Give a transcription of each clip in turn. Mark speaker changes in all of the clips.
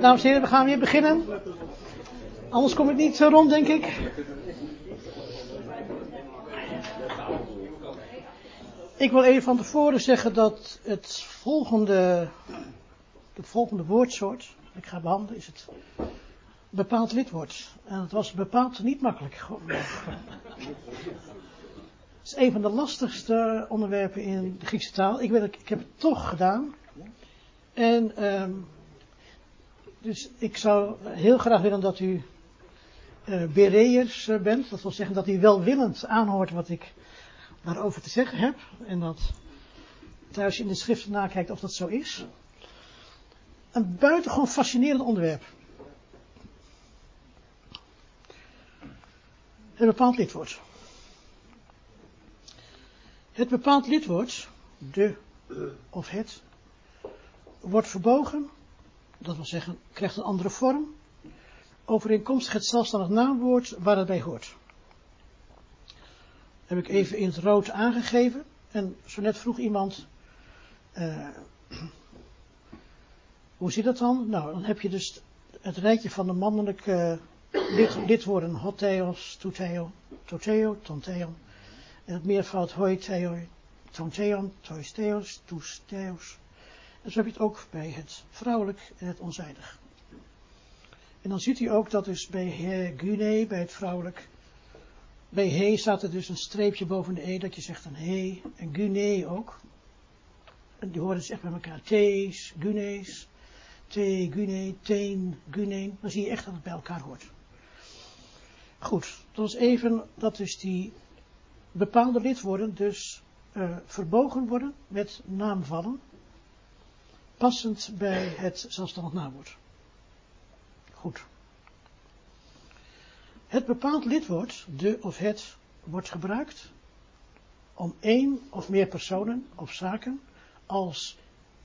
Speaker 1: Dames en heren, we gaan weer beginnen. Anders kom ik niet rond, denk ik. Ik wil even van tevoren zeggen dat het volgende, het volgende woordsoort ik ga behandelen is het bepaald lidwoord. En het was bepaald niet makkelijk. Het is een van de lastigste onderwerpen in de Griekse taal. Ik, weet, ik heb het toch gedaan. En um, dus ik zou heel graag willen dat u uh, bereërs uh, bent. Dat wil zeggen dat u welwillend aanhoort wat ik daarover te zeggen heb. En dat thuis in de schriften nakijkt of dat zo is. Een buitengewoon fascinerend onderwerp. Het bepaald lidwoord. Het bepaald lidwoord, de of het, wordt verbogen, dat wil zeggen, krijgt een andere vorm, overeenkomstig het zelfstandig naamwoord waar het bij hoort. Heb ik even in het rood aangegeven. En zo net vroeg iemand, uh, hoe zit dat dan? Nou, dan heb je dus het rijtje van de mannelijke lid, lidwoorden hotheos, touteo, toteo, tonteo. En het meervoud hoi, theo, tonteon, toisteos, toesteos. Zo heb je het ook bij het vrouwelijk en het onzijdig. En dan ziet u ook dat dus bij he, gune, bij het vrouwelijk, bij he staat er dus een streepje boven de e, dat je zegt een he, en gune ook. En die horen dus echt bij elkaar, thees, gunees, te, gune, teen, guneen. Dan zie je echt dat het bij elkaar hoort. Goed, dat is even, dat dus die bepaalde lidwoorden dus uh, verbogen worden met naamvallen passend bij het zelfstandig naamwoord. Goed. Het bepaald lidwoord, de of het, wordt gebruikt om één of meer personen of zaken als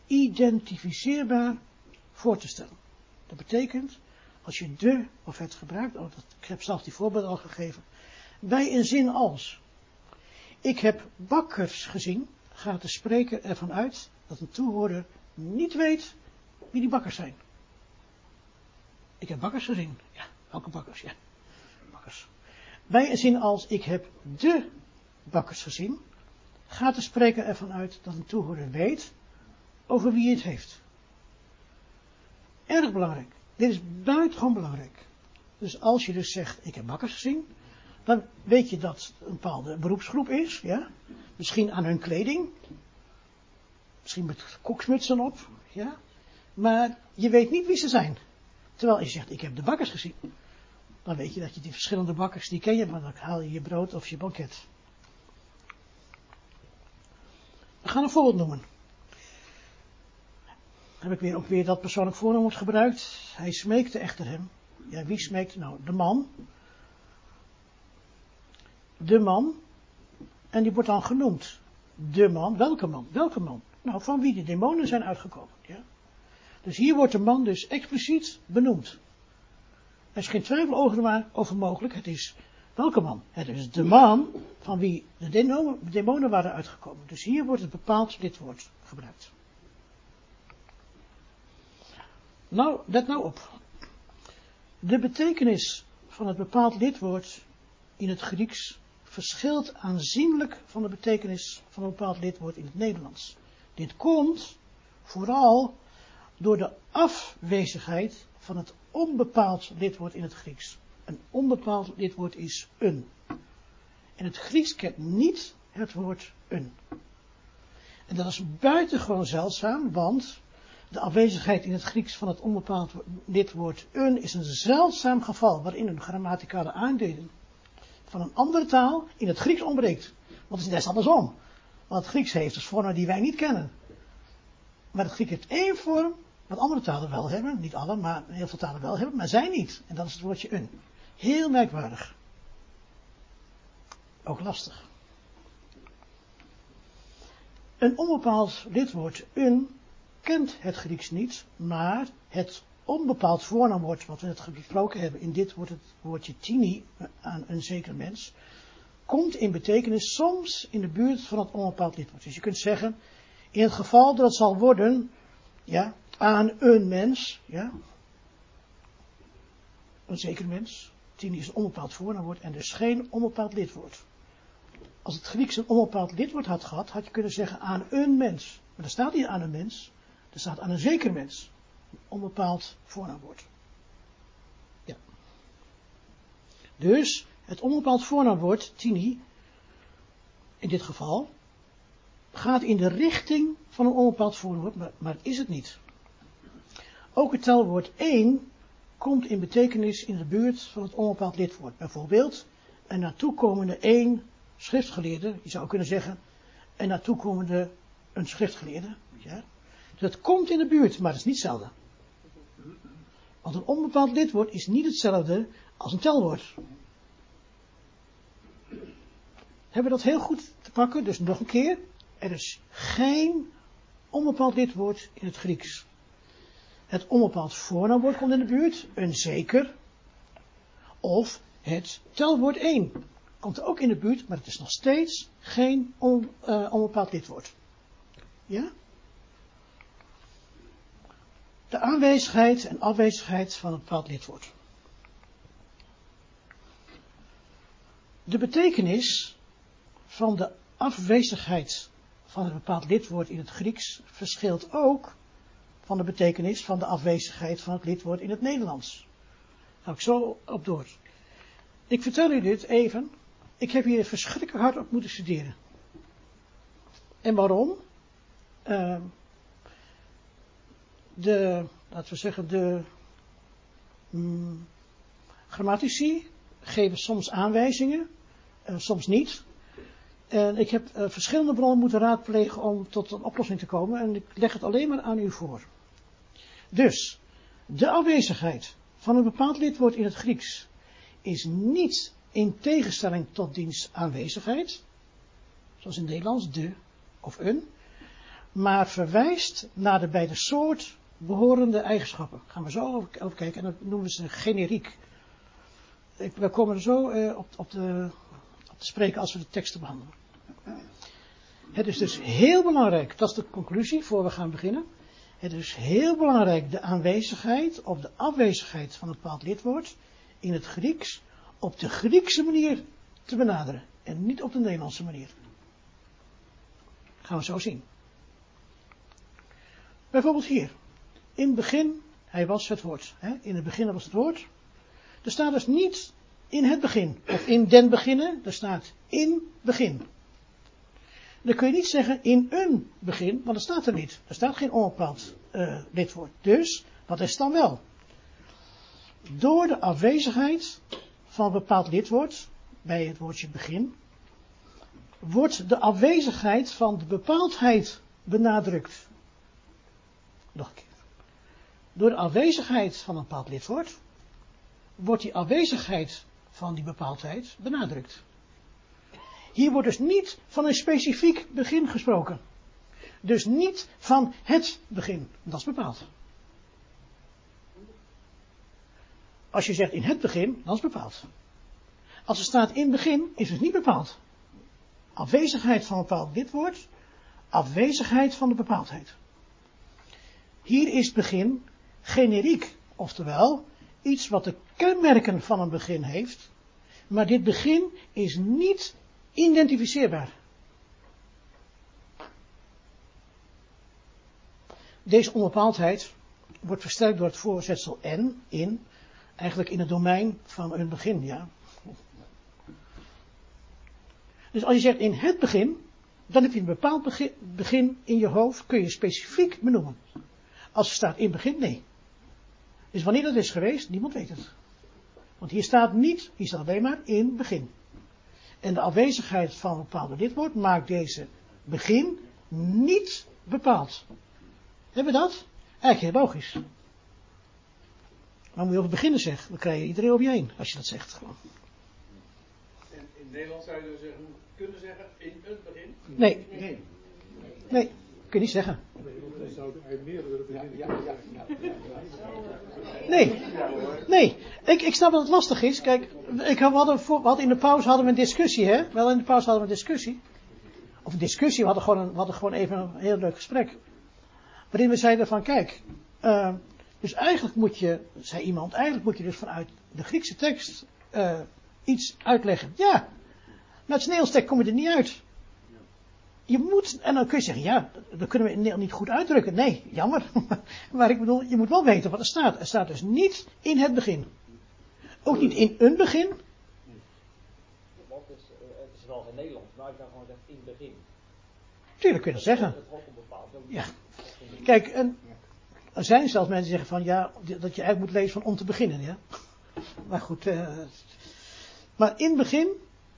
Speaker 1: identificeerbaar voor te stellen. Dat betekent, als je de of het gebruikt, oh, dat, ik heb zelf die voorbeeld al gegeven, bij een zin als, ik heb bakkers gezien, gaat de spreker ervan uit dat een toehoorder niet weet wie die bakkers zijn. Ik heb bakkers gezien. Ja, welke bakkers? Ja, bakkers. Bij een zin als ik heb de bakkers gezien, gaat de spreker ervan uit dat een toehoorder weet over wie het heeft. Erg belangrijk. Dit is buitengewoon belangrijk. Dus als je dus zegt, ik heb bakkers gezien, dan weet je dat het een bepaalde beroepsgroep is, ja. Misschien aan hun kleding, Misschien met koksmutsen op, ja. Maar je weet niet wie ze zijn. Terwijl je zegt, ik heb de bakkers gezien. Dan weet je dat je die verschillende bakkers, die ken je, maar dan haal je je brood of je banket. We gaan een voorbeeld noemen. Dan heb ik weer ook weer dat persoonlijk voornaamwoord gebruikt. Hij smeekte echter hem. Ja, wie smeekte nou? De man. De man. En die wordt dan genoemd. De man. Welke man? Welke man? Nou, van wie de demonen zijn uitgekomen. Ja? Dus hier wordt de man dus expliciet benoemd. Er is geen twijfel over mogelijk. Het is welke man? Het is de man van wie de demonen waren uitgekomen. Dus hier wordt het bepaald dit woord gebruikt. Nou, let nou op. De betekenis van het bepaald lidwoord in het Grieks verschilt aanzienlijk van de betekenis van een bepaald lidwoord in het Nederlands. Dit komt vooral door de afwezigheid van het onbepaald lidwoord in het Grieks. Een onbepaald lidwoord is een. En het Grieks kent niet het woord een. En dat is buitengewoon zeldzaam, want de afwezigheid in het Grieks van het onbepaald lidwoord een is een zeldzaam geval waarin een grammaticale aanduiding van een andere taal in het Grieks ontbreekt. Want het is net andersom. Want het Grieks heeft dus vormen die wij niet kennen. Maar het Grieks heeft één vorm, wat andere talen wel hebben. Niet alle, maar heel veel talen wel hebben, maar zij niet. En dat is het woordje een. Heel merkwaardig. Ook lastig. Een onbepaald lidwoord een kent het Grieks niet, maar het onbepaald voornaamwoord wat we net gesproken hebben, in dit wordt het woordje tini aan een zeker mens, komt in betekenis soms in de buurt van het onbepaald lidwoord. Dus je kunt zeggen, in het geval dat het zal worden, ja, aan een mens, ja, een zeker mens. Tien is een onbepaald voornaamwoord en dus geen onbepaald lidwoord. Als het Grieks een onbepaald lidwoord had gehad, had je kunnen zeggen aan een mens. Maar er staat niet aan een mens, er staat aan een zeker mens. Een onbepaald voornaamwoord. Ja. Dus het onbepaald voornaamwoord, tini, in dit geval, gaat in de richting van een onbepaald voornaamwoord, maar, maar is het niet. Ook het telwoord één komt in betekenis in de buurt van het onbepaald lidwoord. Bijvoorbeeld, een naartoekomende één schriftgeleerde, je zou kunnen zeggen, een naartoekomende een schriftgeleerde. Ja. Dat komt in de buurt, maar het is niet hetzelfde. Want een onbepaald lidwoord is niet hetzelfde als een telwoord. Hebben we dat heel goed te pakken? Dus nog een keer. Er is geen onbepaald lidwoord in het Grieks. Het onbepaald voornaamwoord komt in de buurt, een zeker. Of het telwoord 1 komt ook in de buurt, maar het is nog steeds geen uh, onbepaald lidwoord. Ja? De aanwezigheid en afwezigheid van een bepaald lidwoord. De betekenis van de afwezigheid van een bepaald lidwoord in het Grieks verschilt ook van de betekenis van de afwezigheid van het lidwoord in het Nederlands. Daar ga ik zo op door. Ik vertel u dit even. Ik heb hier verschrikkelijk hard op moeten studeren. En waarom? Uh, de, laten we zeggen, de mm, grammatici geven soms aanwijzingen, uh, soms niet. En ik heb uh, verschillende bronnen moeten raadplegen om tot een oplossing te komen. En ik leg het alleen maar aan u voor. Dus, de afwezigheid van een bepaald lidwoord in het Grieks is niet in tegenstelling tot diens aanwezigheid, zoals in het Nederlands de of een, maar verwijst naar de bij de soort behorende eigenschappen. Gaan we zo over kijken en dat noemen ze generiek. we komen er zo uh, op, op, de, spreken als we de teksten behandelen. Het is dus heel belangrijk, dat is de conclusie voor we gaan beginnen. Het is heel belangrijk de aanwezigheid of de afwezigheid van een bepaald lidwoord in het Grieks op de Griekse manier te benaderen en niet op de Nederlandse manier. gaan we zo zien. Bijvoorbeeld hier. In het begin, hij was het woord. Hè? In het begin was het woord. Er staat dus niet in het begin of in den beginnen. Er staat in begin. Dan kun je niet zeggen in een begin, want dat staat er niet. Er staat geen onbepaald uh, lidwoord. Dus, wat is dan wel? Door de afwezigheid van een bepaald lidwoord, bij het woordje begin, wordt de afwezigheid van de bepaaldheid benadrukt. Nog een keer. Door de afwezigheid van een bepaald lidwoord, wordt die afwezigheid van die bepaaldheid benadrukt. Hier wordt dus niet van een specifiek begin gesproken. Dus niet van het begin. Dat is bepaald. Als je zegt in het begin, dan is bepaald. Als er staat in begin, is het niet bepaald. Afwezigheid van een bepaald lidwoord, afwezigheid van de bepaaldheid. Hier is begin generiek, oftewel iets wat de kenmerken van een begin heeft, maar dit begin is niet identificeerbaar. Deze onbepaaldheid wordt versterkt door het voorzetsel en, in, eigenlijk in het domein van een begin, ja. Dus als je zegt in het begin, dan heb je een bepaald begin, in je hoofd, kun je specifiek benoemen. Als er staat in begin, nee. Dus wanneer dat is geweest, niemand weet het. Want hier staat niet, hier staat alleen maar in begin. En de afwezigheid van een bepaalde lidwoord maakt deze begin niet bepaald. Hebben we dat? Eigenlijk heel logisch. Maar moet je over beginnen zeggen, dan krijg je iedereen over je heen als je dat zegt. Gewoon.
Speaker 2: En in Nederland zou je dan zeggen, kunnen zeggen in een begin?
Speaker 1: Nee. Nee. Nee, kun je niet zeggen. Nee, nee. Ik, ik snap dat het lastig is. Kijk, ik had, we hadden, in de pauze hadden we een discussie, hè? Wel in de pauze hadden we een discussie. Of een discussie, we hadden gewoon, een, we hadden gewoon even een heel leuk gesprek. Waarin we zeiden van, kijk, uh, Dus eigenlijk moet je, zei iemand, eigenlijk moet je dus vanuit de Griekse tekst uh, iets uitleggen. Ja, met tekst kom je er niet uit. Je moet, en dan kun je zeggen, ja, dat kunnen we in Nederland niet goed uitdrukken. Nee, jammer. maar ik bedoel, je moet wel weten wat er staat. Er staat dus niet in het begin. Ook niet in een begin.
Speaker 3: Want het is, het is wel in Nederland, maar ik kan gewoon zeggen in het begin.
Speaker 1: Tuurlijk kun je dat zeggen. Ja. Kijk, en er zijn zelfs mensen die zeggen van ja, dat je eigenlijk moet lezen van om te beginnen. Ja? Maar goed, uh, maar in het begin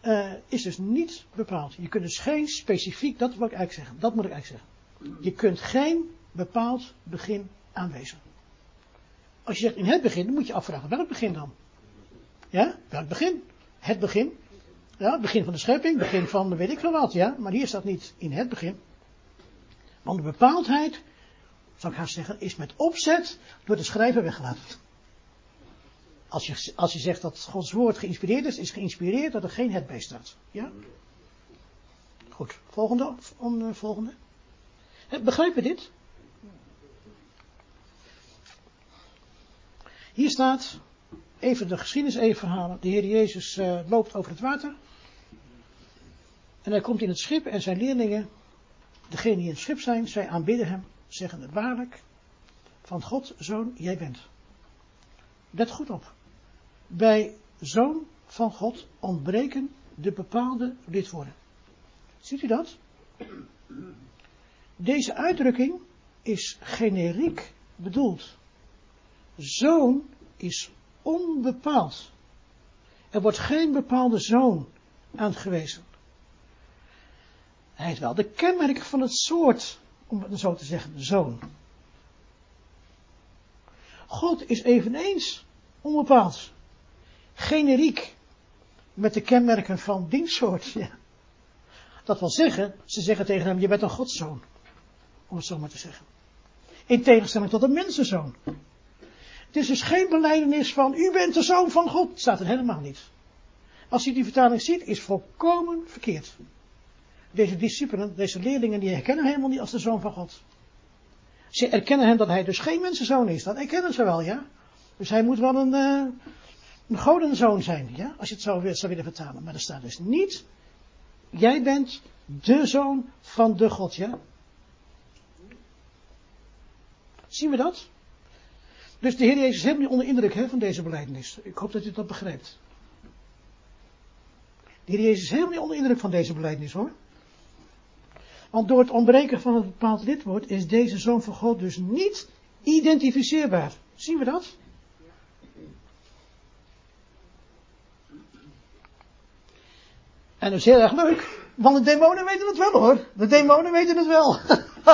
Speaker 1: uh, is dus niet bepaald. Je kunt dus geen specifiek, dat wil ik eigenlijk zeggen, dat moet ik eigenlijk zeggen. Je kunt geen bepaald begin aanwijzen. Als je zegt in het begin, dan moet je afvragen, welk begin dan? Ja, welk begin? Het begin. Ja, het begin van de schepping, begin van weet ik veel wat, ja. Maar hier staat niet in het begin. Want de bepaaldheid, zou ik haast zeggen, is met opzet door de schrijver weggelaten. Als je, als zegt dat Gods woord geïnspireerd is, is geïnspireerd dat er geen het bij staat. Ja? Goed, volgende. On, volgende. Begrijpen dit? Hier staat, even de geschiedenis even verhalen. De Heer Jezus uh, loopt over het water. En hij komt in het schip en zijn leerlingen, degenen die in het schip zijn, zij aanbidden hem, zeggen het waarlijk, van God, zoon, jij bent. Let goed op. Bij zoon van God ontbreken de bepaalde lidwoorden. Ziet u dat? Deze uitdrukking is generiek bedoeld. Zoon is onbepaald. Er wordt geen bepaalde zoon aangewezen. Hij heeft wel de kenmerken van het soort, om het zo te zeggen, zoon. God is eveneens onbepaald. Generiek. Met de kenmerken van dienstsoort. Dat wil zeggen, ze zeggen tegen hem, je bent een godszoon. Om het zo maar te zeggen. In tegenstelling tot een mensenzoon. Het is dus geen beleidenis van, u bent de zoon van God. Staat er helemaal niet. Als u die vertaling ziet, is volkomen verkeerd. Deze discipelen, deze leerlingen, die herkennen helemaal niet als de zoon van God. Ze erkennen hem dat hij dus geen mensenzoon is. Dat erkennen ze wel, ja. Dus hij moet wel een, uh, een godenzoon zijn, ja. Als je het zo zou willen vertalen. Maar er staat dus niet, jij bent de zoon van de God, ja. Zien we dat? Dus de Heer Jezus is helemaal niet onder indruk hè, van deze belijdenis. Ik hoop dat u dat begrijpt. De Heer Jezus is helemaal niet onder indruk van deze belijdenis hoor. Want door het ontbreken van een bepaald lidwoord is deze zoon van God dus niet identificeerbaar. Zien we dat? En dat is heel erg leuk, want de demonen weten het wel hoor. De demonen weten het wel.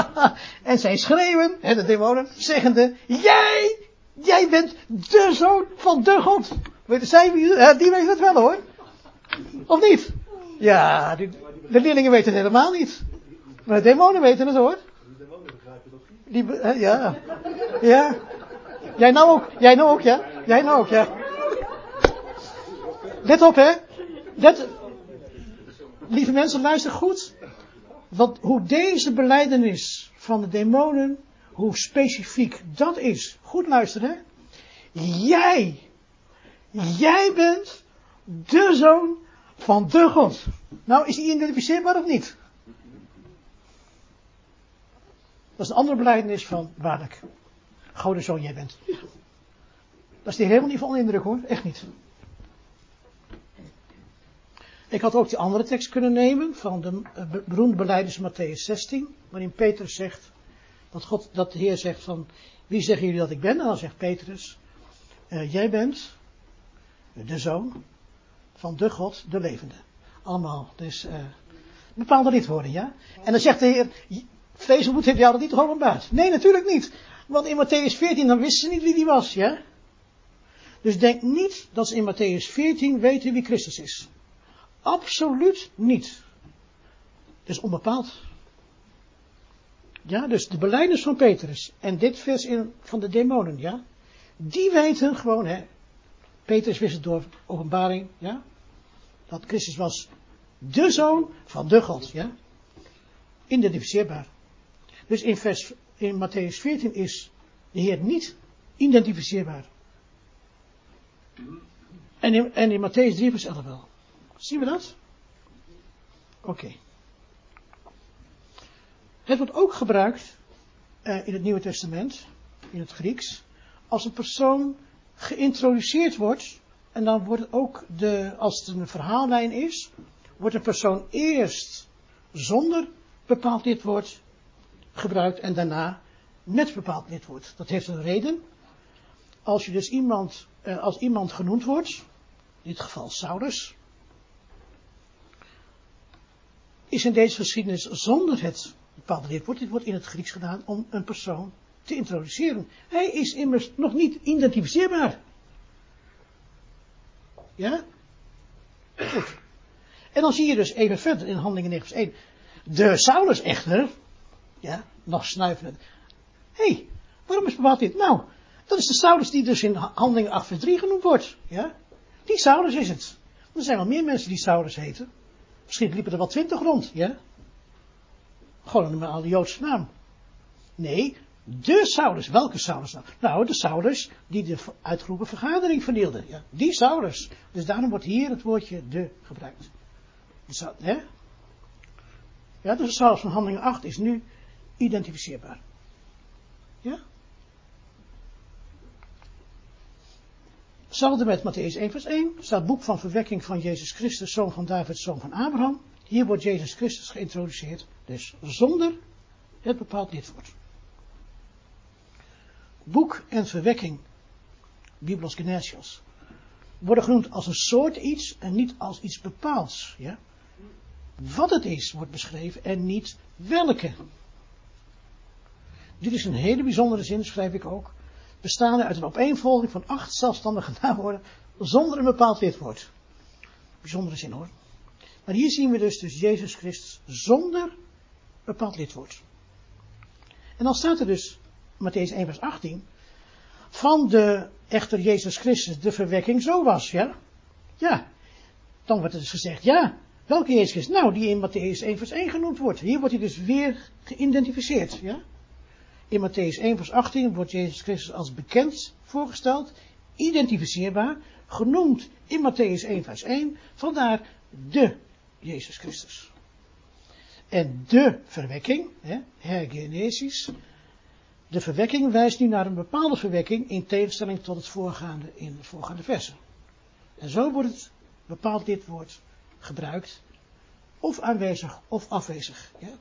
Speaker 1: en zij schreeuwen, hè, de demonen, zeggende, jij, jij bent de zoon van de God. Weet zij, die weten het wel hoor. Of niet? Ja, die, de leerlingen weten het helemaal niet. Maar de demonen weten het hoor. De demonen begrijpen dat niet. Ja. Ja. Jij nou ook, jij nou ook, ja. Jij nou ook, ja. Let op hè. Let, lieve mensen, luister goed. Want hoe deze beleidenis van de demonen, hoe specifiek dat is. Goed luisteren hè. Jij, jij bent de zoon van de God. Nou, is die identificeerbaar of niet? Dat is een andere beleidenis van waarlijk. Gouden zoon jij bent. Dat is die helemaal niet van indruk hoor, echt niet. Ik had ook die andere tekst kunnen nemen van de beroemde beleiders Matthäus 16, waarin Petrus zegt, dat, God, dat de Heer zegt van, wie zeggen jullie dat ik ben? En dan zegt Petrus, uh, jij bent de zoon van de God, de levende. Allemaal, dus uh, bepaalde lidwoorden, ja. En dan zegt de Heer, Vrezenmoed heeft jou dat niet geopenbaard. Nee, natuurlijk niet. Want in Matthäus 14, dan wisten ze niet wie die was, ja. Dus denk niet dat ze in Matthäus 14 weten wie Christus is. Absoluut niet. Is onbepaald. Ja, dus de beleiders van Petrus en dit vers in, van de demonen, ja. Die weten gewoon, hè. Petrus wist het door openbaring, ja. Dat Christus was de zoon van de God, ja. Identificeerbaar. Dus in, vers, in Matthäus 14 is de Heer niet identificeerbaar. En in, en in Matthäus 3 vers 11 wel. Zien we dat? Oké. Het wordt ook gebruikt uh, in het Nieuwe Testament, in het Grieks, als een persoon geïntroduceerd wordt. En dan wordt het ook, de, als het een verhaallijn is, wordt een persoon eerst zonder bepaald lidwoord gebruikt en daarna met bepaald lidwoord. Dat heeft een reden. Als je dus iemand, uh, als iemand genoemd wordt, in dit geval Saulus, is in deze geschiedenis zonder het bepaalde lidwoord. Dit wordt in het Grieks gedaan om een persoon te introduceren. Hij is immers nog niet identificeerbaar. Ja? Goed. En dan zie je dus even verder in Handelingen 9 vers 1. De Saulus echter, ja, nog snuivend. Hé, hey, waarom is bepaald dit? Nou, dat is de Saulus die dus in Handelingen 8 vers 3 genoemd wordt. Ja? Die Saulus is het. Er zijn wel meer mensen die Saulus heten. Misschien liepen er wel twintig rond, ja? Gewoon een normale Joodse naam. Nee, de Saulus. Welke Saulus nou? Nou, de Saulus die de uitgeroepen vergadering vernielde. Ja, die Saulus. Dus daarom wordt hier het woordje de gebruikt. Hè? Ja, dus de Saulus van handeling 8 is nu identificeerbaar. Ja? Hetzelfde met Matthäus 1 vers 1. Staat boek van verwekking van Jezus Christus, zoon van David, zoon van Abraham. Hier wordt Jezus Christus geïntroduceerd. Dus zonder het bepaald lidwoord. Boek en verwekking, Biblos Genesios, worden genoemd als een soort iets en niet als iets bepaalds. Ja? Wat het is wordt beschreven en niet welke. Dit is een hele bijzondere zin, schrijf ik ook. Bestaande uit een opeenvolging van acht zelfstandige naamwoorden zonder een bepaald lidwoord. Bijzondere zin hoor. Maar hier zien we dus, dus Jezus Christus zonder bepaald lidwoord. En dan staat er dus, Matthäus 1 vers 18, van de echter Jezus Christus de verwekking zo was, ja? Ja. Dan wordt er dus gezegd, ja, welke Jezus Christus? Nou, die in Matthäus 1 vers 1 genoemd wordt. Hier wordt hij dus weer geïdentificeerd, ja? In Matthäus 1 vers 18 wordt Jezus Christus als bekend voorgesteld, identificeerbaar, genoemd in Matthäus 1 vers 1, vandaar de Jezus Christus. En de verwekking, hergenesis, de verwekking wijst nu naar een bepaalde verwekking in tegenstelling tot het voorgaande in de voorgaande versen. En zo wordt het bepaald dit woord gebruikt, of aanwezig of afwezig. Ja?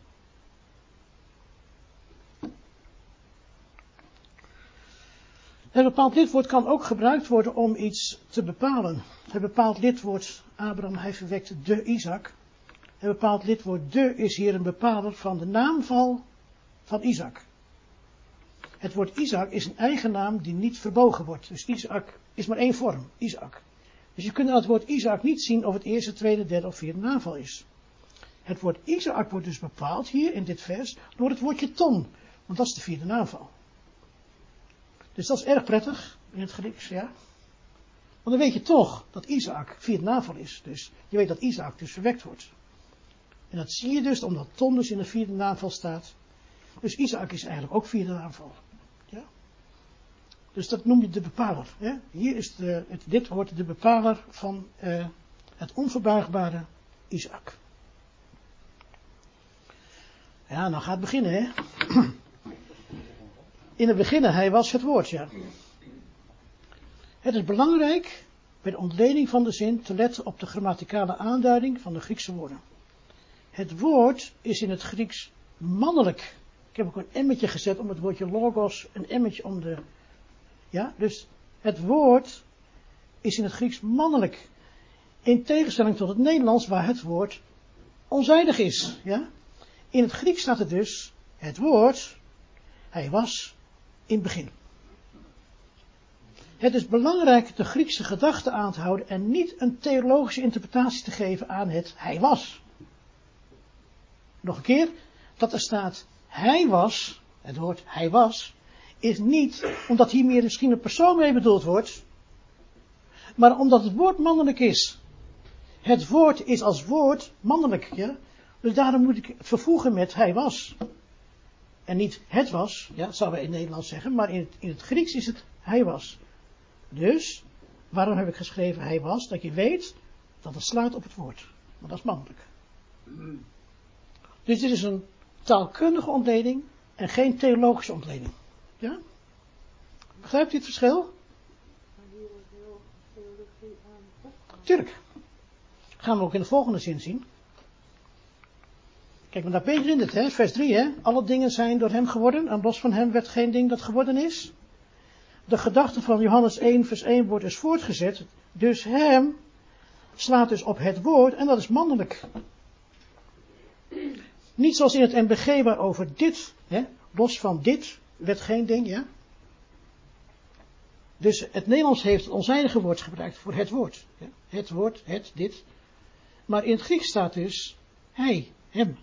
Speaker 1: Het bepaald lidwoord kan ook gebruikt worden om iets te bepalen. Het bepaald lidwoord, Abraham, hij verwekte de Isaac. Het bepaald lidwoord de is hier een bepaler van de naamval van Isaac. Het woord Isaac is een eigen naam die niet verbogen wordt. Dus Isaac is maar één vorm, Isaac. Dus je kunt aan het woord Isaac niet zien of het eerste, tweede, derde of vierde naamval is. Het woord Isaac wordt dus bepaald hier in dit vers door het woordje ton. Want dat is de vierde naamval. Dus dat is erg prettig in het Grieks, ja. Want dan weet je toch dat Isaac vierde navel is. Dus je weet dat Isaac dus verwekt wordt. En dat zie je dus omdat Ton dus in de vierde naamval staat. Dus Isaac is eigenlijk ook vierde naamval. Ja? Dus dat noem je de bepaler. Hè? Hier is de, het, dit wordt de bepaler van uh, het onverbuigbare Isaac. Ja, nou gaat het beginnen, hè. In het begin, hij was het woord, ja. Het is belangrijk bij de ontleding van de zin te letten op de grammaticale aanduiding van de Griekse woorden. Het woord is in het Grieks mannelijk. Ik heb ook een emmetje gezet om het woordje logos, een emmetje om de. Ja, dus het woord is in het Grieks mannelijk. In tegenstelling tot het Nederlands, waar het woord onzijdig is. Ja? In het Grieks staat er dus het woord, hij was in het begin. Het is belangrijk de Griekse gedachte aan te houden en niet een theologische interpretatie te geven aan het hij was. Nog een keer, dat er staat hij was, het woord hij was, is niet omdat hier meer misschien een persoon mee bedoeld wordt, maar omdat het woord mannelijk is. Het woord is als woord mannelijk. Dus daarom moet ik vervoegen met hij was. En niet het was, ja, dat zouden we in Nederland zeggen, maar in het, in het Grieks is het Hij was. Dus, waarom heb ik geschreven hij was? Dat je weet dat het slaat op het woord. Maar dat is mannelijk. Dus dit is een taalkundige ontleding en geen theologische ontleding. Ja? Begrijpt u het verschil? Tuurlijk. Gaan we ook in de volgende zin zien. Kijk, maar daar Peter in het, hè, vers 3, hè. Alle dingen zijn door hem geworden, en los van hem werd geen ding dat geworden is. De gedachte van Johannes 1, vers 1 wordt dus voortgezet. Dus hem slaat dus op het woord, en dat is mannelijk. Niet zoals in het MBG waarover dit, hè, los van dit, werd geen ding, ja. Dus het Nederlands heeft het onzijdige woord gebruikt voor het woord. Ja? Het woord, het, dit. Maar in het Grieks staat dus hij, hem.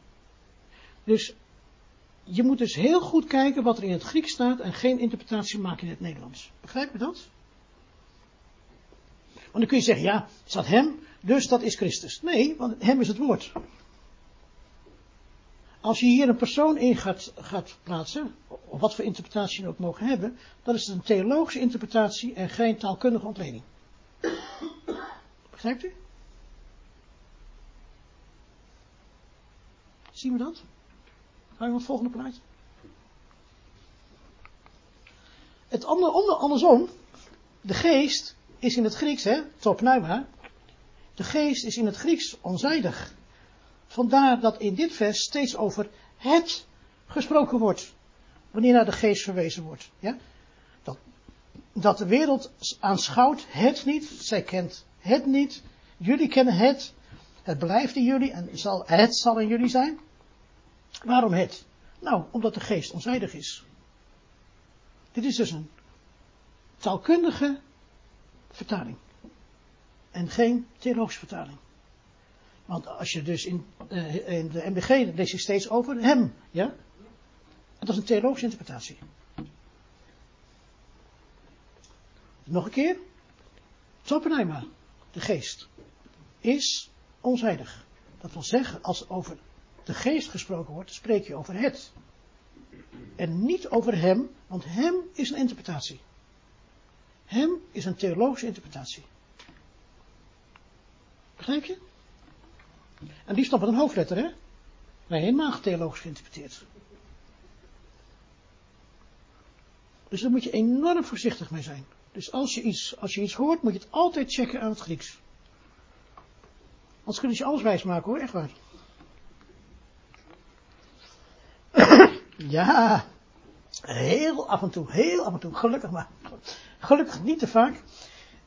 Speaker 1: Dus je moet dus heel goed kijken wat er in het Grieks staat en geen interpretatie maken in het Nederlands. Begrijp je dat? Want dan kun je zeggen, ja, het staat hem, dus dat is Christus. Nee, want hem is het woord. Als je hier een persoon in gaat, gaat plaatsen, of wat voor interpretatie je ook mogen hebben, dan is het een theologische interpretatie en geen taalkundige ontleding. Begrijpt u? Zien we dat? Gaan we het volgende plaatje? Het andere, onder, andersom, de geest is in het Grieks, hè, topneuma. De geest is in het Grieks onzijdig. Vandaar dat in dit vers steeds over het gesproken wordt. Wanneer naar de geest verwezen wordt. Ja? Dat, dat de wereld aanschouwt het niet. Zij kent het niet. Jullie kennen het. Het blijft in jullie en zal, het zal in jullie zijn. Waarom het? Nou, omdat de geest onzijdig is. Dit is dus een taalkundige vertaling. En geen theologische vertaling. Want als je dus in, uh, in de MBG lees je steeds over hem, ja? Dat is een theologische interpretatie. Nog een keer. Toppenheima, de geest, is onzijdig. Dat wil zeggen, als over de geest gesproken wordt, spreek je over het. En niet over hem, want hem is een interpretatie. Hem is een theologische interpretatie. Begrijp je? En die stond met een hoofdletter, hè? Nee, helemaal theologisch geïnterpreteerd. Dus daar moet je enorm voorzichtig mee zijn. Dus als je iets, als je iets hoort, moet je het altijd checken aan het Grieks. Anders kunnen ze je alles wijs maken hoor, echt waar. Ja, heel af en toe, heel af en toe, gelukkig maar. Gelukkig niet te vaak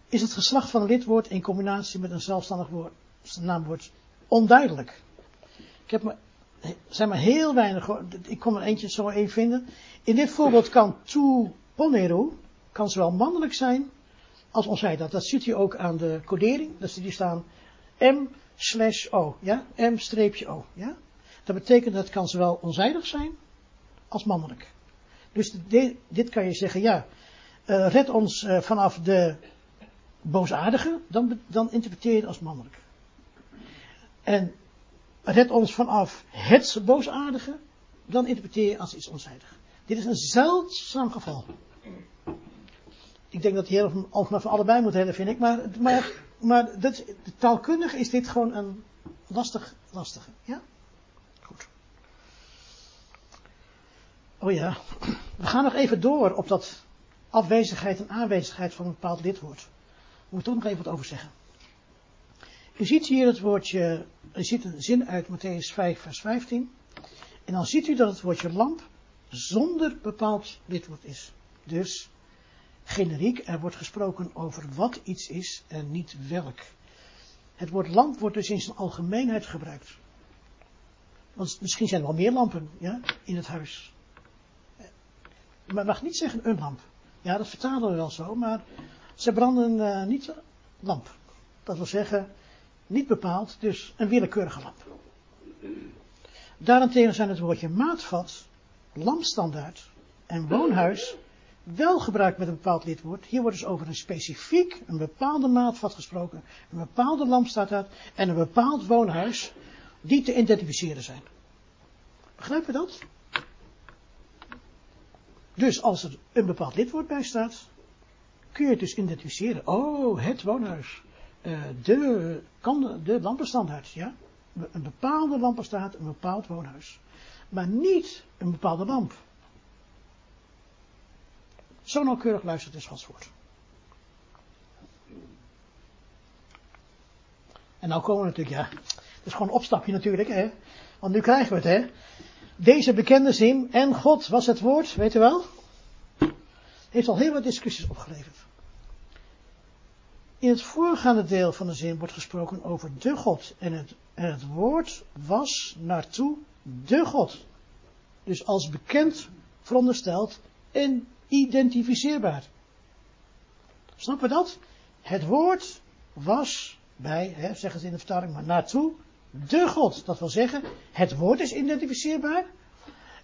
Speaker 1: is het geslacht van een lidwoord in combinatie met een zelfstandig woord, naamwoord onduidelijk. Ik heb me, zijn maar heel weinig, ik kon er eentje zo even vinden. In dit voorbeeld kan tu ponero, kan zowel mannelijk zijn als onzijdig. Dat ziet u ook aan de codering, dat die staan M slash O, ja, M streepje O, ja. Dat betekent dat het kan zowel onzijdig zijn als mannelijk. Dus dit, dit kan je zeggen, ja, uh, red ons uh, vanaf de boosaardige, dan, dan interpreteer je het als mannelijk. En red ons vanaf het boosaardige, dan interpreteer je als iets onzijdig. Dit is een zeldzaam geval. Ik denk dat de Heer Alkmaar van allebei moet hebben, vind ik. Maar, maar, maar dat, taalkundig is dit gewoon een lastig, lastige. Ja? Oh ja. We gaan nog even door op dat afwezigheid en aanwezigheid van een bepaald lidwoord. Moet ik toch nog even wat over zeggen. U ziet hier het woordje, u ziet een zin uit Matthäus 5, vers 15. En dan ziet u dat het woordje lamp zonder bepaald lidwoord is. Dus generiek, er wordt gesproken over wat iets is en niet welk. Het woord lamp wordt dus in zijn algemeenheid gebruikt. Want misschien zijn er wel meer lampen ja, in het huis. Maar mag niet zeggen een lamp. Ja, dat vertalen we wel zo, maar ze branden uh, niet lamp. Dat wil zeggen, niet bepaald, dus een willekeurige lamp. Daarentegen zijn het woordje maatvat, lampstandaard en woonhuis wel gebruikt met een bepaald lidwoord. Hier wordt dus over een specifiek, een bepaalde maatvat gesproken, een bepaalde lampstandaard en een bepaald woonhuis die te identificeren zijn. Begrijpen we dat? Dus als er een bepaald lidwoord bij staat, kun je het dus identificeren. Oh, het woonhuis. Uh, de, kan, de lampenstandaard, ja. Een bepaalde lampenstaat, een bepaald woonhuis. Maar niet een bepaalde lamp. Zo nauwkeurig luistert is Gods woord. En nou komen we natuurlijk, ja, dat is gewoon een opstapje natuurlijk, hè. Want nu krijgen we het, hè. Deze bekende zin, en God was het woord, weet u wel? Heeft al heel wat discussies opgeleverd. In het voorgaande deel van de zin wordt gesproken over de God. En het, en het woord was naartoe de God. Dus als bekend verondersteld en identificeerbaar. Snappen we dat? Het woord was bij, hè, zeggen ze in de vertaling, maar naartoe de God. Dat wil zeggen, het woord is identificeerbaar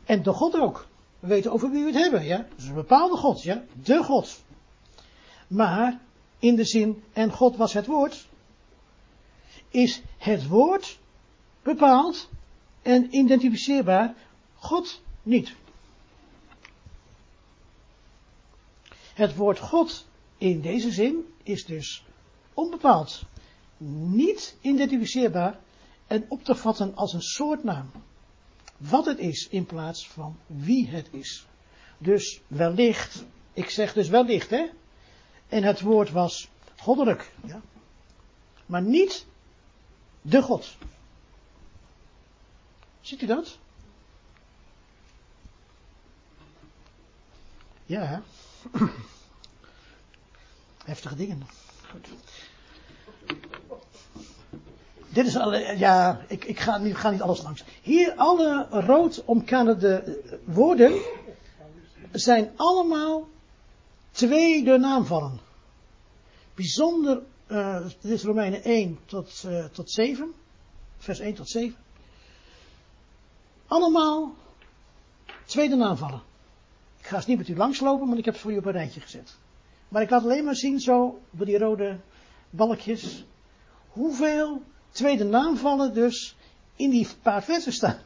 Speaker 1: en de God ook. We weten over wie we het hebben, ja. Is een bepaalde God, ja. De God. Maar, in de zin, en God was het woord, is het woord bepaald en identificeerbaar, God niet. Het woord God in deze zin is dus onbepaald, niet identificeerbaar en op te vatten als een soortnaam. Wat het is in plaats van wie het is. Dus wellicht, ik zeg dus wellicht hè. En het woord was goddelijk, ja. Maar niet de God. Ziet u dat? Ja. Heftige dingen. Goed. Dit is alle, ja, ik, ik ga, niet, ga niet alles langs. Hier, alle rood omkaderde woorden zijn allemaal tweede naamvallen. Bijzonder, uh, dit is Romeinen 1 tot, uh, tot 7, vers 1 tot 7. Allemaal tweede naamvallen. Ik ga eens niet met u langslopen, maar ik heb het voor u op een rijtje gezet. Maar ik laat alleen maar zien zo, door die rode balkjes, hoeveel tweede naamvallen dus in die paar versen staan.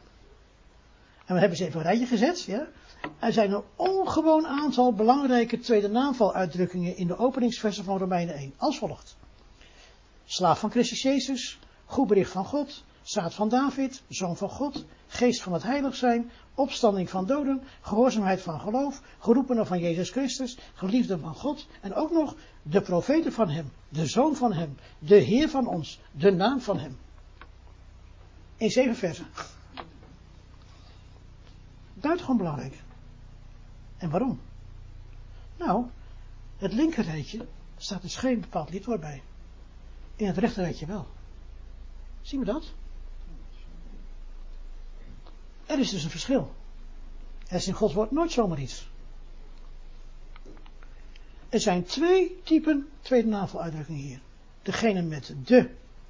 Speaker 1: En we hebben ze even een rijtje gezet, ja. Er zijn een ongewoon aantal belangrijke tweede naamvaluitdrukkingen in de openingsversen van Romeinen 1. Als volgt. Slaaf van Christus Jezus, goed bericht van God, zaad van David, zoon van God, geest van het heilig zijn, opstanding van doden, gehoorzaamheid van geloof, geroepenen van Jezus Christus, geliefde van God en ook nog de profeten van Hem, de Zoon van Hem, de Heer van ons, de naam van Hem. In zeven versen. Buitengewoon belangrijk. En waarom? Nou, het linkerrijtje staat dus geen bepaald lidwoord bij. In het rechterrijtje wel. Zien we dat? Er is dus een verschil. Er is in Gods woord nooit zomaar iets. Er zijn twee typen tweede naamvaluitdrukkingen hier. Degene met de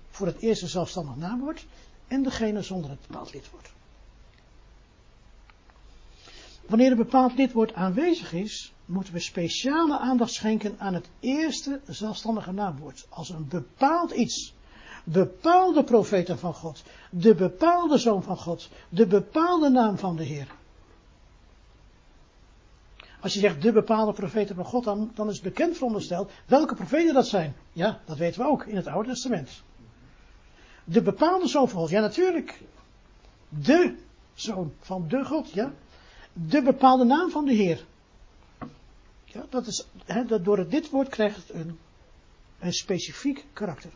Speaker 1: voor het eerste zelfstandig naamwoord en degene zonder het bepaald lidwoord. Wanneer een bepaald lidwoord aanwezig is, moeten we speciale aandacht schenken aan het eerste zelfstandige naamwoord. Als een bepaald iets bepaalde profeten van God, de bepaalde zoon van God, de bepaalde naam van de Heer. Als je zegt de bepaalde profeten van God, dan, dan is bekend verondersteld welke profeten dat zijn. Ja, dat weten we ook in het Oude Testament. De bepaalde zoon van God, ja natuurlijk. De zoon van de God, ja. De bepaalde naam van de Heer. Ja, dat is, dat door dit woord krijgt het een, een specifiek karakter.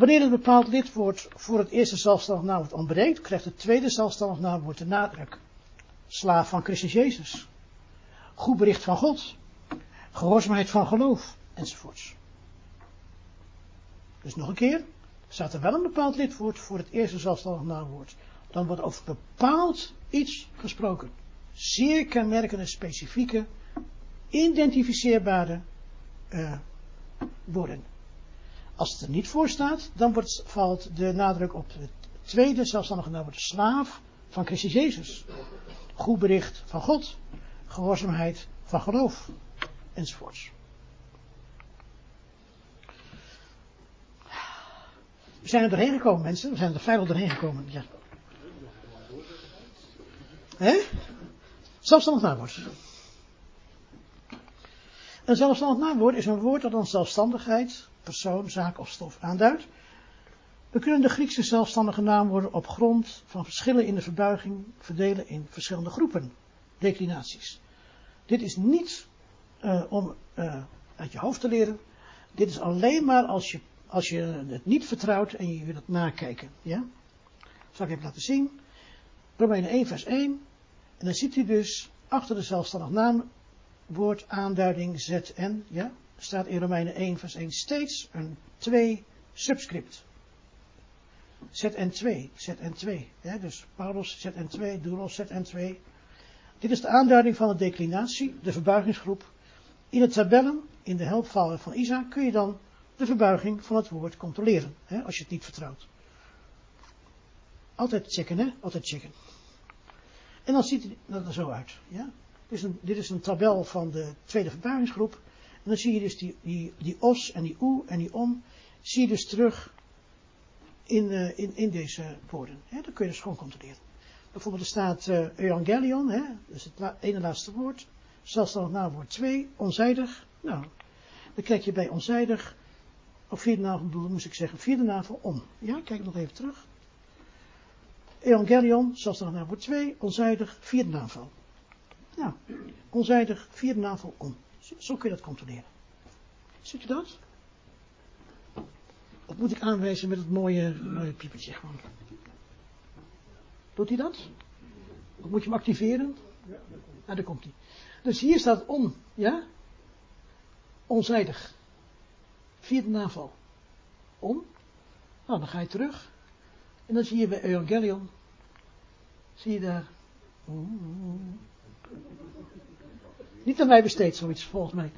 Speaker 1: Wanneer een bepaald lidwoord voor het eerste zelfstandig naamwoord ontbreekt, krijgt het tweede zelfstandig naamwoord de nadruk. Slaaf van Christus Jezus. Goed bericht van God. Gehoorzaamheid van geloof. Enzovoorts. Dus nog een keer. Staat er wel een bepaald lidwoord voor het eerste zelfstandig naamwoord. Dan wordt over bepaald iets gesproken. Zeer kenmerkende, specifieke, identificeerbare uh, woorden. Als het er niet voor staat, dan valt de nadruk op het tweede zelfstandige naamwoord slaaf van Christus Jezus. Goed bericht van God, gehoorzaamheid van geloof, enzovoorts. We zijn er doorheen gekomen, mensen. We zijn er veilig doorheen gekomen. Ja. Hè? Zelfstandig naamwoord. Een zelfstandig naamwoord is een woord dat ons zelfstandigheid, persoon, zaak of stof aanduidt. We kunnen de Griekse zelfstandige naamwoorden op grond van verschillen in de verbuiging verdelen in verschillende groepen, declinaties. Dit is niet uh, om uh, uit je hoofd te leren. Dit is alleen maar als je, als je het niet vertrouwt en je wil het nakijken. Ja? Zal ik even laten zien. Romeinen 1 vers 1. En dan ziet u dus achter de zelfstandig naamwoord aanduiding ZN. Ja? Staat in Romeinen 1 vers 1 steeds een 2 subscript. ZN2, ZN2. Ja, dus Paulus ZN2, Doulos ZN2. Dit is de aanduiding van de declinatie, de verbuigingsgroep. In de tabellen, in de helpfalen van Isa, kun je dan de verbuiging van het woord controleren, hè, als je het niet vertrouwt. Altijd checken, hè? Altijd checken. En dan ziet het er zo uit. Ja? Is een, dit is een tabel van de tweede verbuigingsgroep. En dan zie je dus die, die, os en die oe en die om, zie je dus terug in, uh, in, in deze woorden. Hè? Dan kun je dus gewoon controleren. Bijvoorbeeld er staat uh, evangelion, hè? dat is het ene laatste woord. Zelfstandig naamwoord 2, onzijdig. Nou, dan krijg je bij onzijdig, of vierde navel moest ik zeggen, vierde navel om. Ja, kijk nog even terug. Evangelion, zelfstandig naamwoord 2, onzijdig, vierde navel. Nou, onzijdig, vierde navel om. Zo, kun je dat controleren. Ziet u dat? Of moet ik aanwijzen met het mooie, mooie piepertje gewoon? Doet hij dat? Of moet je hem activeren? Ja, ah, daar komt hij. Dus hier staat on, ja? Onzijdig. Vierde naval. Om. Nou, dan ga je terug. En dan zie je bij Evangelion. Zie je daar. Niet aan mij besteed zoiets, volgens mij.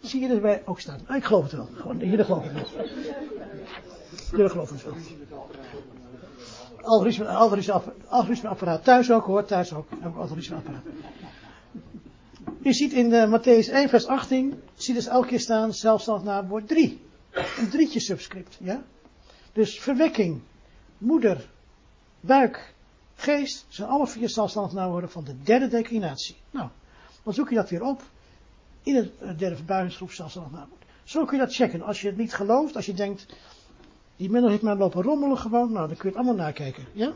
Speaker 1: Zie je erbij ook staan. Ah, ik geloof het wel. Gewoon, jullie geloven het wel. Jullie geloven het wel. Algoritme, apparaat thuis ook hoor, thuis ook. Ook apparaat. Je ziet in de Matthäus 1 vers 18, zie dus elke keer staan, zelfstandig naamwoord 3. Een drietje subscript, ja. Dus verwekking, moeder, buik, geest, zijn alle vier zelfstandig naamwoorden van de derde declinatie. Nou, dan zoek je dat weer op in de eh, derde verbuigingsgroep zelfstandig naamwoord. Zo kun je dat checken. Als je het niet gelooft, als je denkt, die middel heeft maar lopen rommelen gewoon, nou dan kun je het allemaal nakijken, ja.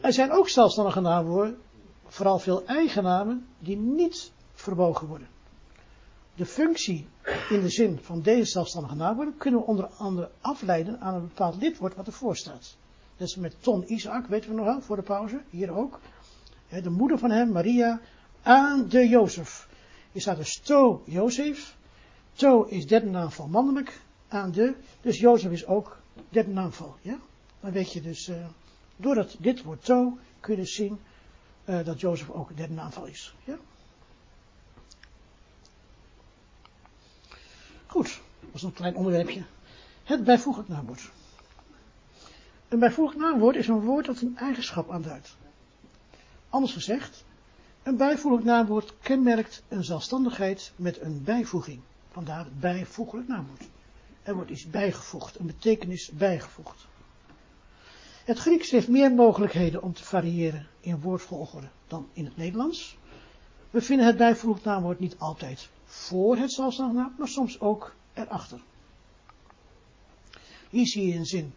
Speaker 1: Er zijn ook zelfstandige naamwoorden vooral veel eigennamen die niet verbogen worden. De functie in de zin van deze zelfstandige naamwoorden kunnen we onder andere afleiden aan een bepaald lidwoord wat ervoor staat. Is met Ton Isaac, weten we nog wel, voor de pauze, hier ook. De moeder van hem, Maria, aan de Jozef. Hier staat dus To Jozef. To is derde naamval mannelijk, aan de, dus Jozef is ook derde naamval. Ja? Dan weet je dus, uh, doordat dit woord To, kun je dus zien uh, dat Jozef ook derde naamval is. Ja? Goed, dat is een klein onderwerpje. Het bijvoeglijk naamwoord. Een bijvoeglijk naamwoord is een woord dat een eigenschap aanduidt. Anders gezegd, een bijvoeglijk naamwoord kenmerkt een zelfstandigheid met een bijvoeging. Vandaar het bijvoeglijk naamwoord. Er wordt iets bijgevoegd, een betekenis bijgevoegd. Het Grieks heeft meer mogelijkheden om te variëren in woordvolgorde dan in het Nederlands. We vinden het bijvoeglijk naamwoord niet altijd voor het zelfstandig naam, maar soms ook erachter. Hier zie je een zin.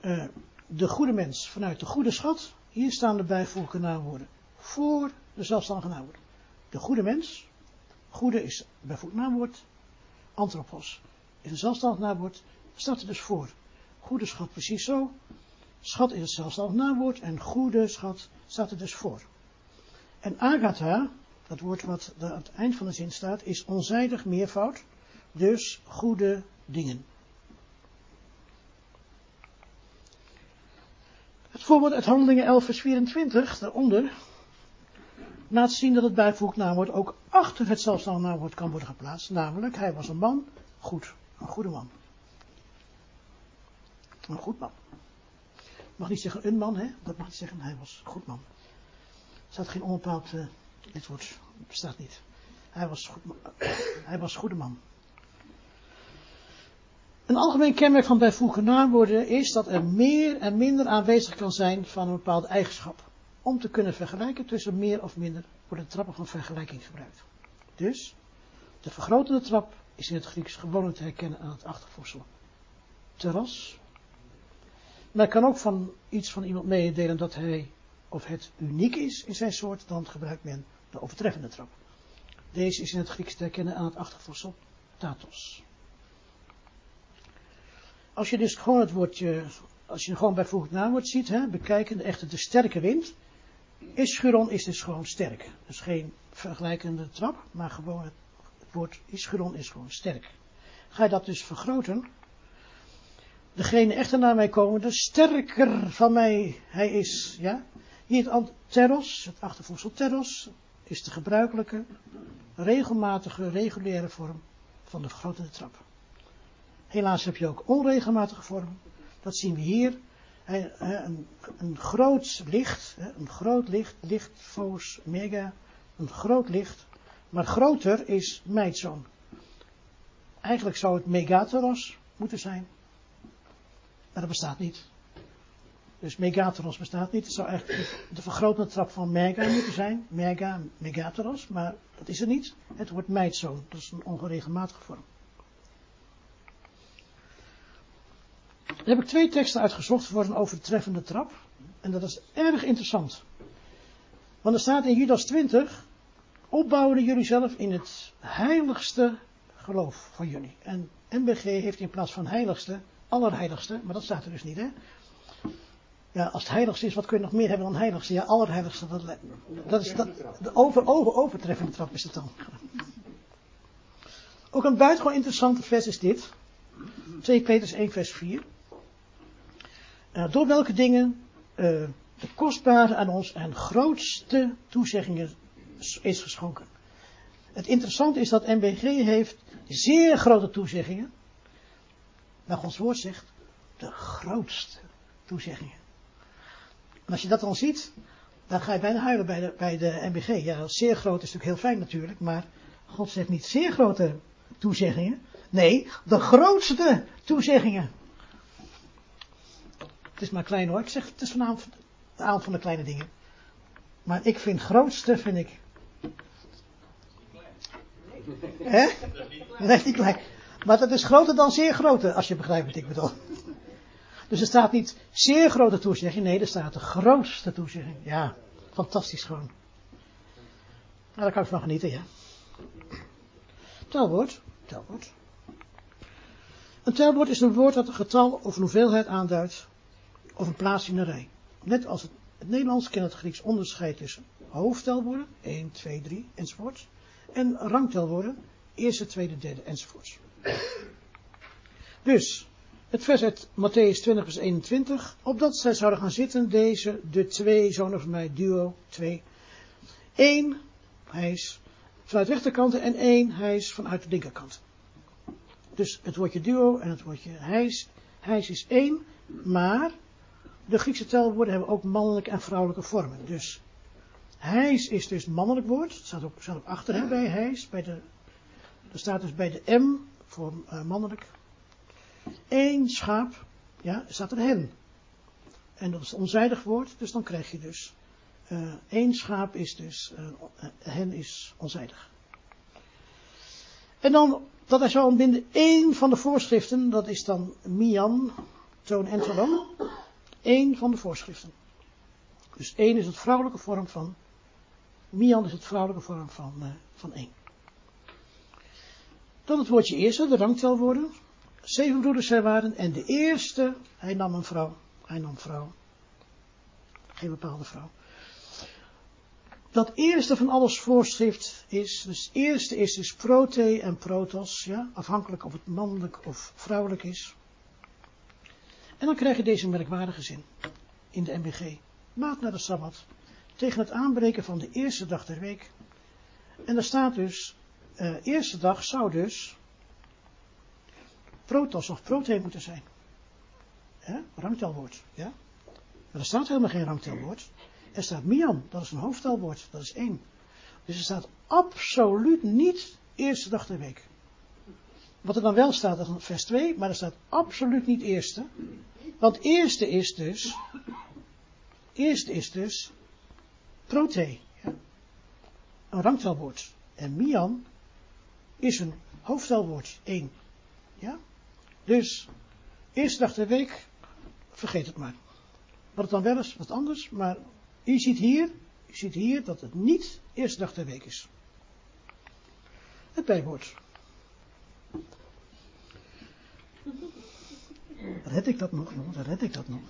Speaker 1: Uh, de goede mens vanuit de goede schat. Hier staan de bijvoeglijke naamwoorden voor de zelfstandige naamwoorden. De goede mens. Goede is bijvoeglijk naamwoord. Anthropos is een zelfstandig naamwoord. Staat er dus voor. Goede schat precies zo. Schat is het zelfstandig naamwoord en goede schat staat er dus voor. En agatha, dat woord wat aan het eind van de zin staat, is onzijdig meervoud, dus goede dingen. Voorbeeld uit Handelingen 11 vers 24, daaronder, laat zien dat het bijvoegnaamwoord ook achter het zelfstandig naamwoord kan worden geplaatst. Namelijk, hij was een man, goed, een goede man. Een goed man mag niet zeggen een man, hè? dat mag niet zeggen, hij was een goed man. Er staat geen onbepaald, uh, dit woord bestaat niet. Hij was, goed, hij was goede man. Een algemeen kenmerk van bijvoeglijke naamwoorden is dat er meer en minder aanwezig kan zijn van een bepaalde eigenschap. Om te kunnen vergelijken tussen meer of minder worden trappen van vergelijking gebruikt. Dus, de vergrotende trap is in het Grieks gewoonlijk te herkennen aan het achtervoegsel. Terras. Men kan ook van iets van iemand meedelen dat hij of het uniek is in zijn soort, dan gebruikt men de overtreffende trap. Deze is in het Grieks te herkennen aan het achtervoegsel tatos. Als je dus gewoon het woordje, als je gewoon bijvoeglijk naamwoord ziet, hè, bekijken de echte de sterke wind, Ischuron is dus gewoon sterk. Dus geen vergelijkende trap, maar gewoon het, woord Ischuron is gewoon sterk. Ga je dat dus vergroten, degene echter naar mij komen, de sterker van mij hij is, ja. Hier het teros, het achtervoegsel teros, is de gebruikelijke, regelmatige, reguliere vorm van de vergrotende trap. Helaas heb je ook onregelmatige vormen. Dat zien we hier. Een, een groot licht, een groot licht, licht, fos, mega, een groot licht. Maar groter is meidzoon. Eigenlijk zou het megatoros moeten zijn. Maar dat bestaat niet. Dus megatoros bestaat niet. Het zou eigenlijk de vergrotende trap van mega moeten zijn. Mega, megatoros. Maar dat is er niet. Het wordt meidzoon. Dat is een ongeregelmatige vorm. Daar heb ik twee teksten uitgezocht voor een overtreffende trap. En dat is erg interessant. Want er staat in Judas 20, opbouwen jullie zelf in het heiligste geloof van jullie. En MBG heeft in plaats van heiligste, allerheiligste, maar dat staat er dus niet hè. Ja, als het heiligste is, wat kun je nog meer hebben dan heiligste? Ja, allerheiligste, dat, is dat, de over, over, overtreffende trap is het dan. Ook een buitengewoon interessante vers is dit. 2 Petrus 1 vers 4. Uh, door welke dingen uh, de kostbare aan ons en grootste toezeggingen is geschonken. Het interessante is dat MBG heeft zeer grote toezeggingen. Maar Gods woord zegt de grootste toezeggingen. En als je dat dan ziet, dan ga je bijna huilen bij de, bij de MBG. Ja, zeer groot is natuurlijk heel fijn natuurlijk, maar God zegt niet zeer grote toezeggingen. Nee, de grootste toezeggingen. Het is maar klein hoor. Ik zeg, het is vanavond de avond van de kleine dingen. Maar ik vind grootste, vind ik. Hè? Nee, niet klein. Maar dat is groter dan zeer grote, als je begrijpt wat ik bedoel. Dus er staat niet zeer grote toezegging, nee, er staat de grootste toezegging. Ja, fantastisch gewoon. Nou, daar kan ik van genieten, ja. Telwoord, telwoord. Een telwoord is een woord dat een getal of hoeveelheid aanduidt of een plaats in een rij. Net als het, het Nederlands kent het Grieks onderscheid tussen hoofdtelwoorden, 1, 2, 3 enzovoort, en rangtelwoorden, eerste, tweede, derde enzovoort. Dus, het vers uit Matthäus 20 vers 21, opdat zij zouden gaan zitten, deze, de twee zonen van mij, duo, twee. Eén, hij is vanuit de rechterkant en één, hij is vanuit de linkerkant. Dus het woordje duo en het woordje hijs, hijs is één, maar de Griekse telwoorden hebben ook mannelijke en vrouwelijke vormen. Dus hijs is dus mannelijk woord. Het staat ook, staat ook achter hè, bij hijs. Bij de, er staat dus bij de M voor uh, mannelijk. Eén schaap, ja, staat er hen. En dat is onzijdig woord, dus dan krijg je dus. Uh, één schaap is dus, uh, hen is onzijdig. En dan, dat hij zou ontbinden één van de voorschriften, dat is dan Mian, toon en talon. Eén van de voorschriften. Dus één is het vrouwelijke vorm van, Mian is het vrouwelijke vorm van, uh, van één. Dan het woordje eerste, de rangtelwoorden. Zeven broeders zij waren en de eerste, hij nam een vrouw. Hij nam vrouw. Geen bepaalde vrouw. Dat eerste van alles voorschrift is, dus eerste is dus prote en protos, ja, afhankelijk of het mannelijk of vrouwelijk is. En dan krijg je deze merkwaardige zin in de MBG. Maat naar de Sabbat, tegen het aanbreken van de eerste dag der week. En daar staat dus, uh, eerste dag zou dus protos of prote moeten zijn. Ja, rangtelwoord, ja. Maar er staat helemaal geen rangtelwoord. Er staat mian, dat is een hoofdtelwoord, dat is één. Dus er staat absoluut niet eerste dag der week. Wat er dan wel staat, is vers 2, maar er staat absoluut niet eerste. Want eerste is dus, eerste is dus prote. Ja? Een rangtelwoord. En Mian is een hoofdstelwoord, één. Ja? Dus, eerste dag der week, vergeet het maar. Wat het dan wel is, wat anders, maar u ziet hier, u ziet hier dat het niet eerste dag der week is. Het bijwoord. Red ik dat nog? Red ik dat nog?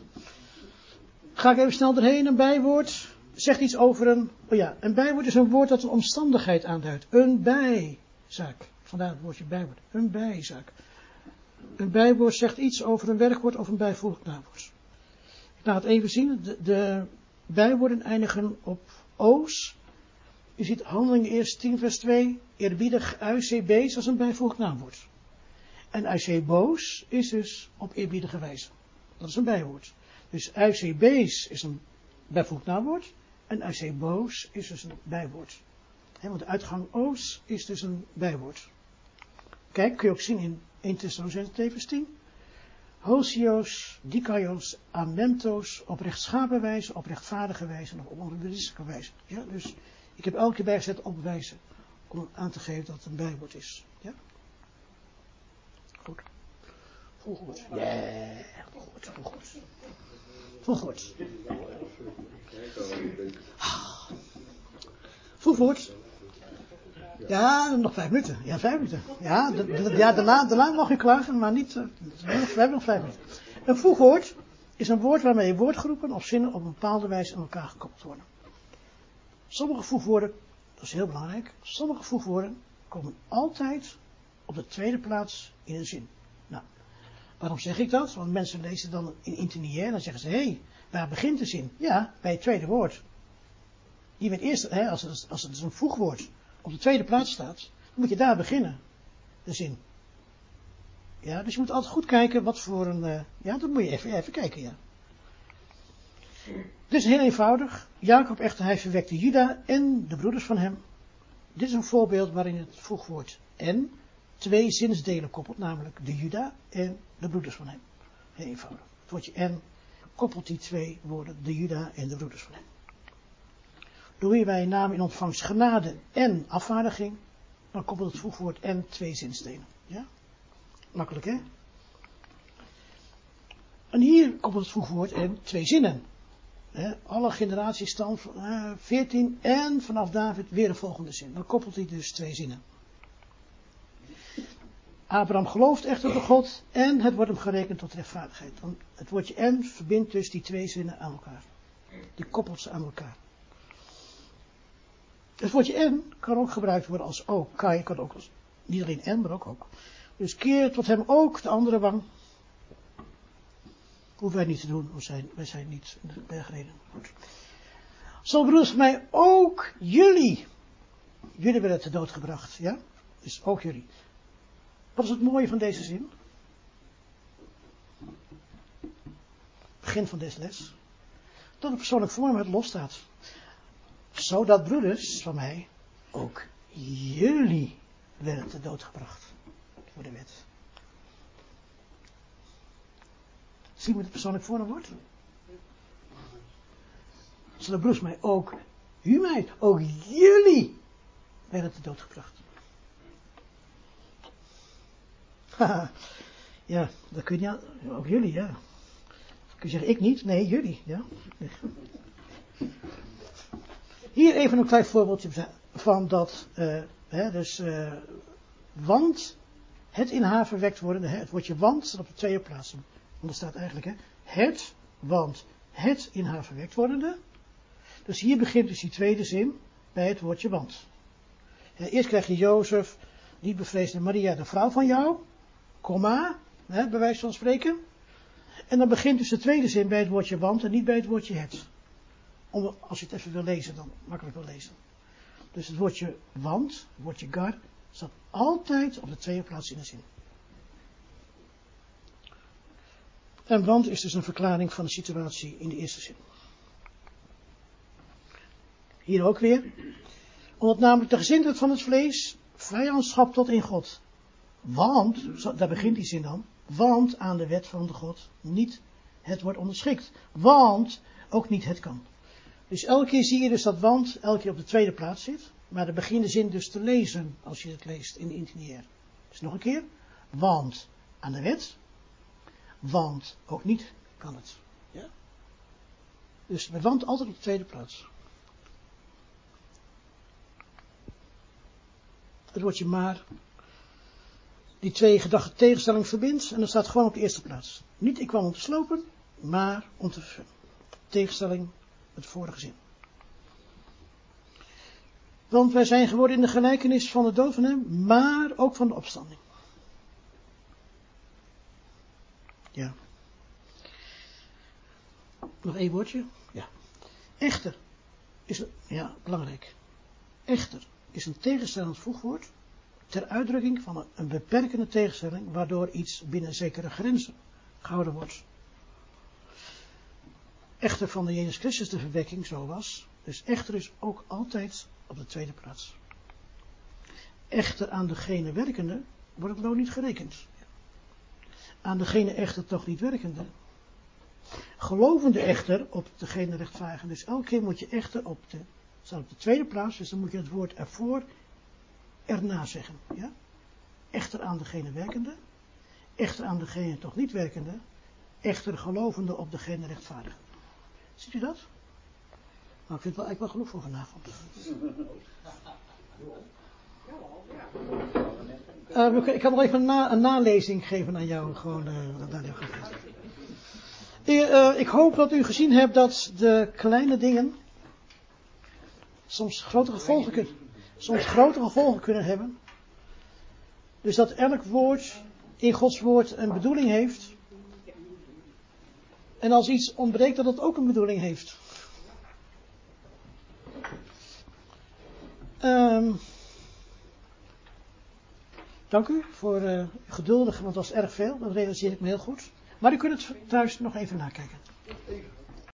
Speaker 1: Ga ik even snel erheen, een bijwoord. Zegt iets over een. Oh ja, een bijwoord is een woord dat een omstandigheid aanduidt. Een bijzaak. Vandaar het woordje bijwoord. Een bijzaak. Een bijwoord zegt iets over een werkwoord of een bijvoeglijk naamwoord. Ik laat het even zien. De, de bijwoorden eindigen op o's. Je ziet handeling eerst 10 vers 2. Eerbiedig UCB's als een bijvoeglijk naamwoord. En UCBO's is dus op eerbiedige wijze. Dat is een bijwoord. Dus UCB's is een bijvoeglijk naamwoord. En UCBO's is dus een bijwoord. want de uitgang O's is dus een bijwoord. Kijk, kun je ook zien in 1 Thessalonicense vers 10. Hosios, dikaios, amentos, op rechtschapen wijze, op rechtvaardige wijze en op onrealistische wijze. Ja, dus ik heb elke keer bijgezet op wijze, om aan te geven dat het een bijwoord is. Ja? Goed. Voel goed. Ja, voel goed, voel goed. Voel goed. Voel goed. Ja, nog vijf minuten. Ja, vijf minuten. Ja, de, de, ja daarna, daarna mag je klagen, maar niet. Uh, we hebben nog vijf minuten. Een voegwoord is een woord waarmee woordgroepen of zinnen op een bepaalde wijze aan elkaar gekoppeld worden. Sommige voegwoorden, dat is heel belangrijk, sommige voegwoorden komen altijd op de tweede plaats in een zin. Nou, waarom zeg ik dat? Want mensen lezen dan in internier en dan zeggen ze, hé, hey, waar begint de zin? Ja, bij het tweede woord. Die met eerst, hè, als, het, als het een voegwoord op de tweede plaats staat, dan moet je daar beginnen. De zin. Ja, dus je moet altijd goed kijken wat voor een, uh, ja, dat moet je even, even kijken, ja. Het is heel eenvoudig. Jacob echter, hij verwekte Juda en de broeders van hem. Dit is een voorbeeld waarin het voegwoord en twee zinsdelen koppelt, namelijk de Juda en de broeders van hem. Heel eenvoudig. Het woordje en koppelt die twee woorden, de Juda en de broeders van hem. Door wie wij namen in ontvangst genade en afvaardiging, dan koppelt het voegwoord en twee zinsdelen. Ja? Makkelijk hè? En hier koppelt het voegwoord en twee zinnen. alle generaties staan uh, 14 en vanaf David weer een volgende zin. Dan koppelt hij dus twee zinnen. Abraham gelooft echter op God en het wordt hem gerekend tot rechtvaardigheid. Want het woordje en verbindt dus die twee zinnen aan elkaar. Die koppelt ze aan elkaar. Het woordje en kan ook gebruikt worden als ook. Kai kan ook als, niet alleen en, maar ook ook. Dus keer tot hem ook de andere wang. Hoeven wij niet te doen, wij zijn, wij zijn niet de bergreden. Zal broeders van mij ook jullie. Jullie werden te dood gebracht, ja? Dus ook jullie. Wat is het mooie van deze zin? Begin van deze les. Dat de persoonlijk vorm het losstaat. Zodat broeders van mij ook jullie werden te dood gebracht. Voor de wet. Zien we het persoonlijk vormwoord? Zodat broeders mij ook, u mij, ook jullie werden te dood gebracht. ja, dat kun je ook jullie, ja. Kun je zeggen, ik niet? Nee, jullie, ja. Hier even een klein voorbeeldje van dat, uh, hè, dus, uh, want het in haar verwekt worden, het woordje want staat op de tweede plaats. Want er staat eigenlijk, hè, het, want het in haar verwekt wordende. Dus hier begint dus die tweede zin bij het woordje want. eerst krijg je Jozef, die bevreesde Maria, de vrouw van jou komma, hè, bij wijze van spreken. En dan begint dus de tweede zin bij het woordje want en niet bij het woordje het. Om, als je het even wil lezen, dan makkelijk wil lezen. Dus het woordje want, het woordje gar, staat altijd op de tweede plaats in de zin. En want is dus een verklaring van de situatie in de eerste zin. Hier ook weer. Omdat namelijk de gezindheid van het vlees vijandschap tot in God want, daar begint die zin dan, want aan de wet van de God niet het wordt onderschikt. Want ook niet het kan. Dus elke keer zie je dus dat want elke keer op de tweede plaats zit. Maar dan begin de zin dus te lezen als je het leest in de interlineair. Dus nog een keer. Want aan de wet. Want ook niet kan het. Ja? Dus met want altijd op de tweede plaats. Het woordje maar. Die twee gedachten tegenstelling verbindt. En dan staat gewoon op de eerste plaats. Niet ik kwam om te slopen. Maar om te vervullen. Tegenstelling met de vorige zin. Want wij zijn geworden in de gelijkenis van de dood van hem, maar ook van de opstanding. Ja. Nog één woordje? Ja. Echter is, ja, belangrijk. Echter is een tegenstellend voegwoord ter uitdrukking van een, beperkende tegenstelling, waardoor iets binnen zekere grenzen gehouden wordt. Echter van de Jezus Christus de verwekking zo was, dus echter is ook altijd op de tweede plaats. Echter aan degene werkende wordt het loon niet gerekend. Aan degene echter toch niet werkende. Gelovende echter op degene rechtvaardigen. Dus elke keer moet je echter op de, staat op de tweede plaats, dus dan moet je het woord ervoor erna zeggen. Ja? Echter aan degene werkende. Echter aan degene toch niet werkende. Echter gelovende op degene rechtvaardigen. Ziet u dat? Nou, ik vind het wel eigenlijk wel genoeg voor vanavond. Uh, ik kan nog even een, na, een, nalezing geven aan jou. Gewoon, uh, uh, ik hoop dat u gezien hebt dat de kleine dingen soms grote gevolgen kunnen, soms grote gevolgen kunnen hebben. Dus dat elk woord in Gods woord een bedoeling heeft. En als iets ontbreekt, dat het ook een bedoeling heeft. Um, dank u voor uh, geduldig, want het was erg veel. Dat realiseer ik me heel goed. Maar u kunt het thuis nog even nakijken.